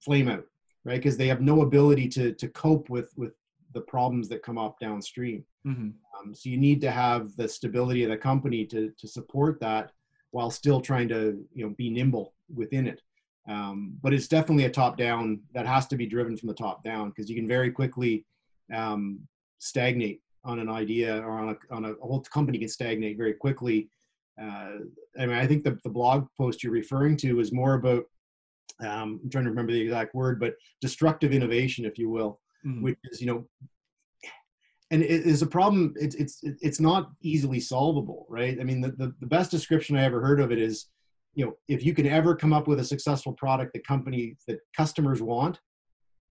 flame out, right? Because they have no ability to to cope with with the problems that come up downstream. Mm-hmm. Um, so you need to have the stability of the company to to support that while still trying to you know be nimble within it. Um, but it's definitely a top down that has to be driven from the top down because you can very quickly um, stagnate on an idea or on a, on a, whole company can stagnate very quickly. Uh, I mean, I think the, the blog post you're referring to is more about, um, I'm trying to remember the exact word, but destructive innovation, if you will, mm-hmm. which is, you know, and it is a problem. It's, it's, it's not easily solvable, right? I mean, the, the, the best description I ever heard of it is, you know, if you can ever come up with a successful product that company that customers want,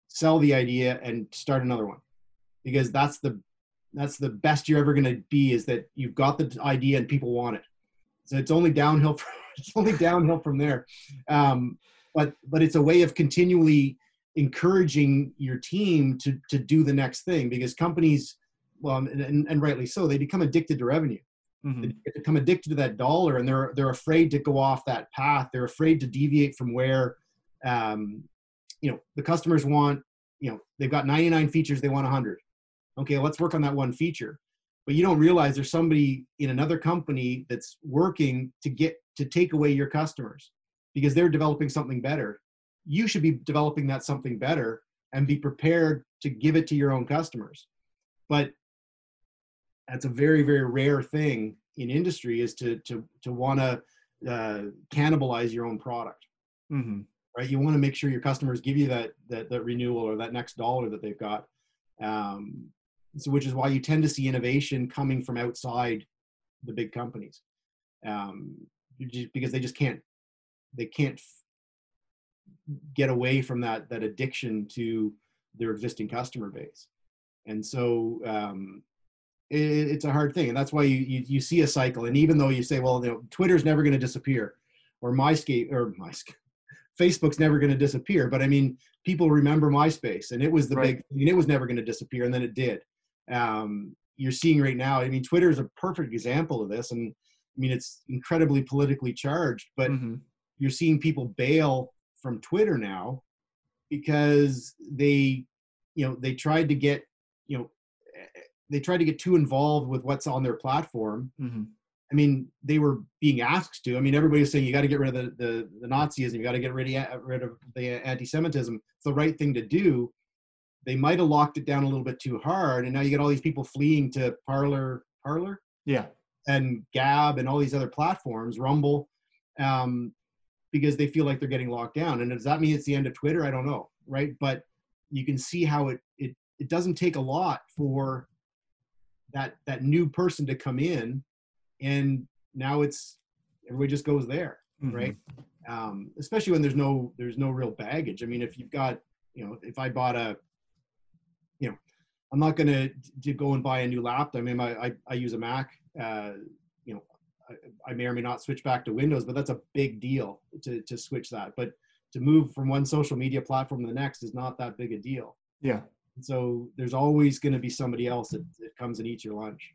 sell the idea and start another one because that's the that's the best you're ever going to be is that you've got the idea and people want it so it's only downhill from, it's only downhill from there um, but but it's a way of continually encouraging your team to to do the next thing because companies well and, and, and rightly so they become addicted to revenue. Mm-hmm. they become addicted to that dollar and they're they're afraid to go off that path. They're afraid to deviate from where um, you know the customers want you know they've got 99 features they want 100 okay let's work on that one feature. But you don't realize there's somebody in another company that's working to get to take away your customers because they're developing something better. You should be developing that something better and be prepared to give it to your own customers. But that's a very very rare thing in industry is to to to want to uh, cannibalize your own product. Mm-hmm. right? You want to make sure your customers give you that, that that renewal or that next dollar that they've got um, so which is why you tend to see innovation coming from outside the big companies. Um, because they just can't they can't get away from that that addiction to their existing customer base and so um, it, it's a hard thing and that's why you, you, you see a cycle and even though you say well you know, twitter's never going to disappear or myscape or myscape facebook's never going to disappear but i mean people remember myspace and it was the right. big I mean, it was never going to disappear and then it did um, you're seeing right now. I mean, Twitter is a perfect example of this, and I mean it's incredibly politically charged, but mm-hmm. You're seeing people bail from Twitter now because they, you know, they tried to get, you know, they tried to get too involved with what's on their platform. Mm-hmm. I mean, they were being asked to. I mean, everybody's saying you got to get rid of the the, the Nazism, you got to get rid of, rid of the anti-Semitism. It's the right thing to do they might have locked it down a little bit too hard, and now you get all these people fleeing to Parler, Parler,
yeah,
and Gab and all these other platforms, Rumble, um, because they feel like they're getting locked down. And does that mean it's the end of Twitter? I don't know, right? But you can see how it it it doesn't take a lot for that that new person to come in, and now it's everybody just goes there, mm-hmm. right? Um, especially when there's no there's no real baggage. I mean, if you've got you know, if I bought a you know, I'm not going to go and buy a new laptop. I mean, I I, I use a Mac. Uh, I, I, may or may not switch back to Windows, but that's a big deal to to switch that. But to move from one social media platform to the next is not that big a deal.
Yeah.
So there's always going to be somebody else that, that comes and eats your lunch.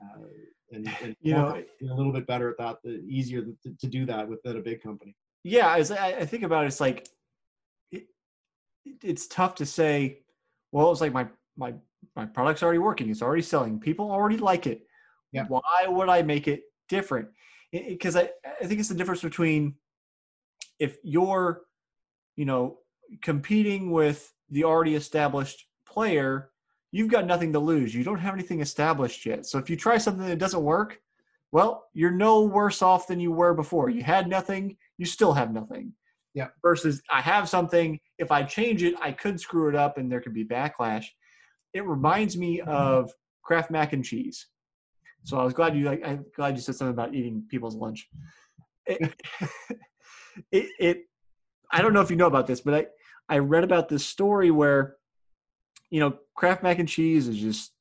Uh, and, and
you know
a little bit better at that the easier to, to do that within a big company
yeah as I, I think about it it's like it, it's tough to say well, it's like my my my product's already working. It's already selling. People already like it. Yeah. Why would I make it different? Because I, I think it's the difference between if you're, you know, competing with the already established player, you've got nothing to lose. You don't have anything established yet. So if you try something that doesn't work, well, you're no worse off than you were before. You had nothing, you still have nothing.
Yeah.
Versus I have something, if I change it, I could screw it up and there could be backlash. It reminds me mm-hmm. of Kraft mac and cheese. So I was glad you like I'm glad you said something about eating people's lunch. It, it, it I don't know if you know about this, but I I read about this story where you know Kraft mac and cheese is just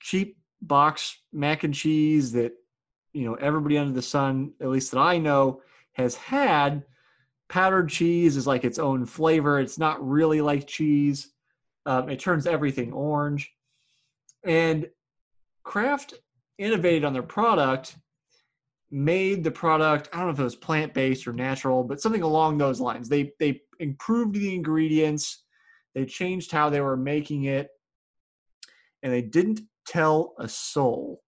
cheap box mac and cheese that you know everybody under the sun, at least that I know, has had powdered cheese is like its own flavor. It's not really like cheese. Um, it turns everything orange. And Kraft innovated on their product, made the product, I don't know if it was plant based or natural, but something along those lines. They, they improved the ingredients, they changed how they were making it, and they didn't tell a soul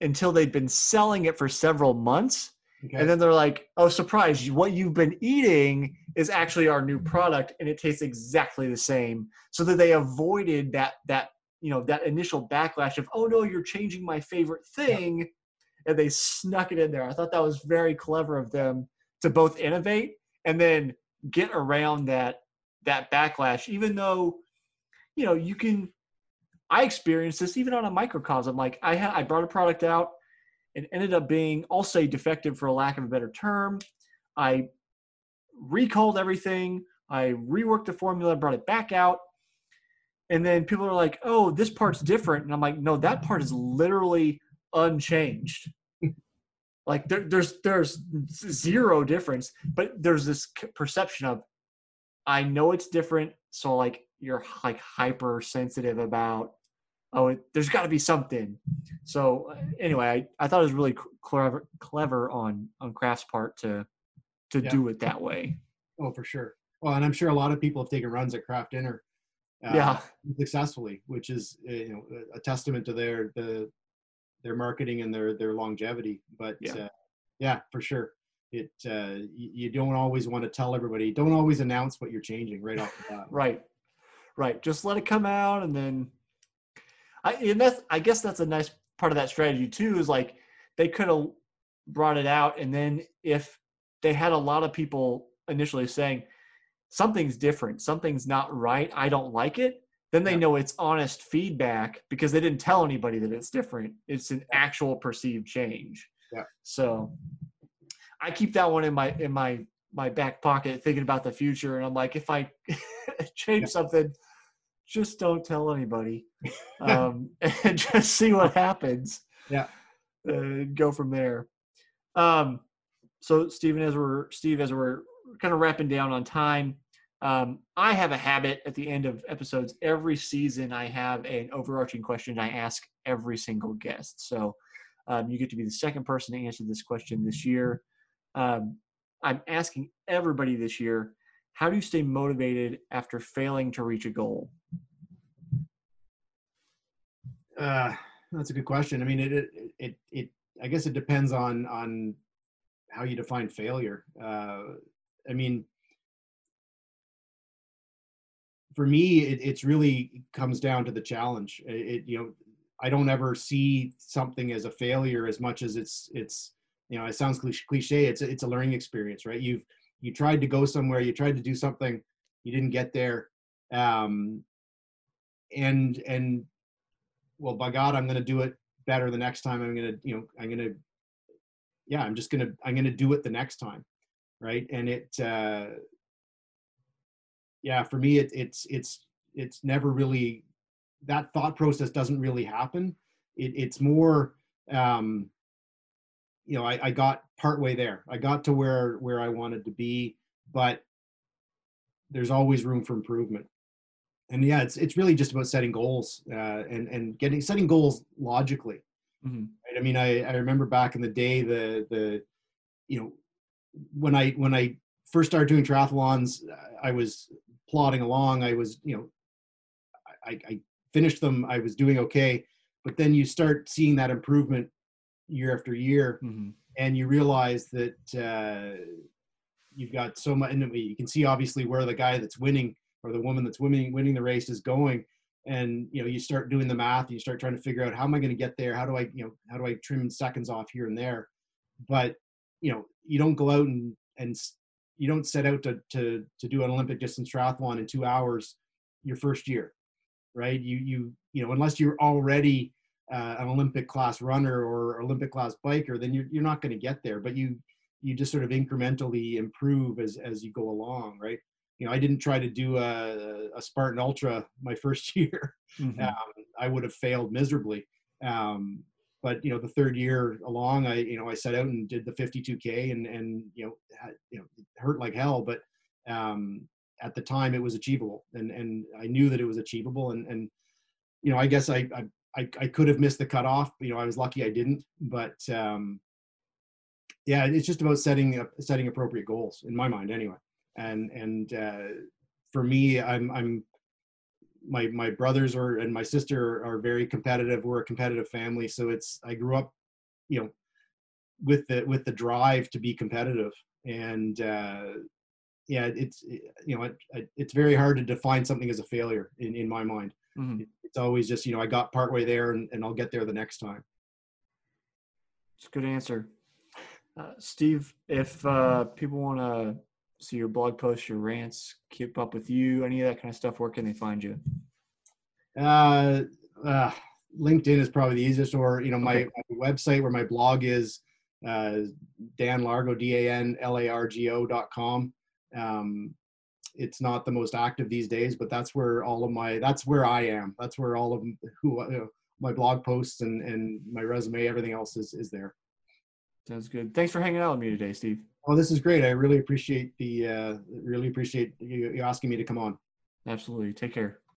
until they'd been selling it for several months Okay. And then they're like, "Oh, surprise! What you've been eating is actually our new product, and it tastes exactly the same." So that they avoided that that you know that initial backlash of, "Oh no, you're changing my favorite thing," yeah. and they snuck it in there. I thought that was very clever of them to both innovate and then get around that that backlash, even though you know you can. I experienced this even on a microcosm. Like I had, I brought a product out and ended up being, I'll say, defective for a lack of a better term. I recalled everything. I reworked the formula, brought it back out. And then people are like, oh, this part's different. And I'm like, no, that part is literally unchanged. like there, there's there's zero difference, but there's this perception of I know it's different, so like you're like hypersensitive about oh, it, there's got to be something. So uh, anyway, I, I thought it was really clever, clever on on Kraft's part to to yeah. do it that way.
Oh, for sure. Well, and I'm sure a lot of people have taken runs at Kraft Dinner,
uh, yeah,
successfully, which is uh, you know a testament to their the their marketing and their their longevity. But yeah, uh, yeah for sure. It uh, you don't always want to tell everybody. Don't always announce what you're changing right off the bat.
right, right. Just let it come out, and then I and that's I guess that's a nice part of that strategy too. Is like they could have brought it out, and then if they had a lot of people initially saying something's different, something's not right, I don't like it, then they yeah. know it's honest feedback because they didn't tell anybody that it's different. It's an actual perceived change.
Yeah.
So I keep that one in my in my my back pocket thinking about the future and I'm like if I change yeah. something just don't tell anybody um, and just see what happens.
Yeah.
And go from there. Um, so Stephen, as we're Steve, as we're kind of wrapping down on time, um, I have a habit at the end of episodes every season. I have an overarching question I ask every single guest. So um, you get to be the second person to answer this question this year. Um, I'm asking everybody this year how do you stay motivated after failing to reach a goal?
Uh, that's a good question. I mean, it, it, it, it, I guess it depends on, on how you define failure. Uh, I mean, for me, it, it's really comes down to the challenge. It, it, you know, I don't ever see something as a failure as much as it's, it's, you know, it sounds cliche. It's a, it's a learning experience, right? You've, you tried to go somewhere, you tried to do something, you didn't get there. Um, and, and well, by God, I'm going to do it better the next time. I'm going to, you know, I'm going to, yeah, I'm just going to, I'm going to do it the next time. Right. And it, uh, yeah, for me, it, it's, it's, it's never really, that thought process doesn't really happen. It, it's more, um, you know, I, I got partway there. I got to where where I wanted to be, but there's always room for improvement. And yeah, it's it's really just about setting goals uh, and and getting setting goals logically. Mm-hmm. Right? I mean, I I remember back in the day the the you know when I when I first started doing triathlons, I was plodding along. I was you know I, I finished them. I was doing okay, but then you start seeing that improvement year after year, mm-hmm. and you realize that uh, you've got so much. And you can see obviously where the guy that's winning or the woman that's winning winning the race is going. And you know, you start doing the math. You start trying to figure out how am I going to get there? How do I, you know, how do I trim seconds off here and there? But you know, you don't go out and and you don't set out to to to do an Olympic distance triathlon in two hours your first year, right? You you you know, unless you're already uh, an Olympic class runner or Olympic class biker, then you're, you're not going to get there. But you you just sort of incrementally improve as as you go along, right? You know, I didn't try to do a, a Spartan Ultra my first year. Mm-hmm. Um, I would have failed miserably. Um, but you know, the third year along, I you know I set out and did the 52k, and and you know had, you know hurt like hell, but um, at the time it was achievable, and and I knew that it was achievable, and and you know I guess I, I I, I could have missed the cutoff. You know, I was lucky I didn't. But um, yeah, it's just about setting up, setting appropriate goals in my mind, anyway. And and uh, for me, I'm I'm my my brothers are and my sister are very competitive. We're a competitive family, so it's I grew up, you know, with the with the drive to be competitive and uh, yeah it's you know it, it's very hard to define something as a failure in, in my mind mm-hmm. it's always just you know i got partway there and, and i'll get there the next time
it's a good answer uh, steve if uh, people want to see your blog posts your rants keep up with you any of that kind of stuff where can they find you
uh, uh linkedin is probably the easiest or you know my, okay. my website where my blog is uh, Dan Largo, D A N L A R G O dot com. Um, it's not the most active these days, but that's where all of my that's where I am. That's where all of who you know, my blog posts and and my resume, everything else is is there.
Sounds good. Thanks for hanging out with me today, Steve.
Well, this is great. I really appreciate the uh, really appreciate you, you asking me to come on.
Absolutely. Take care.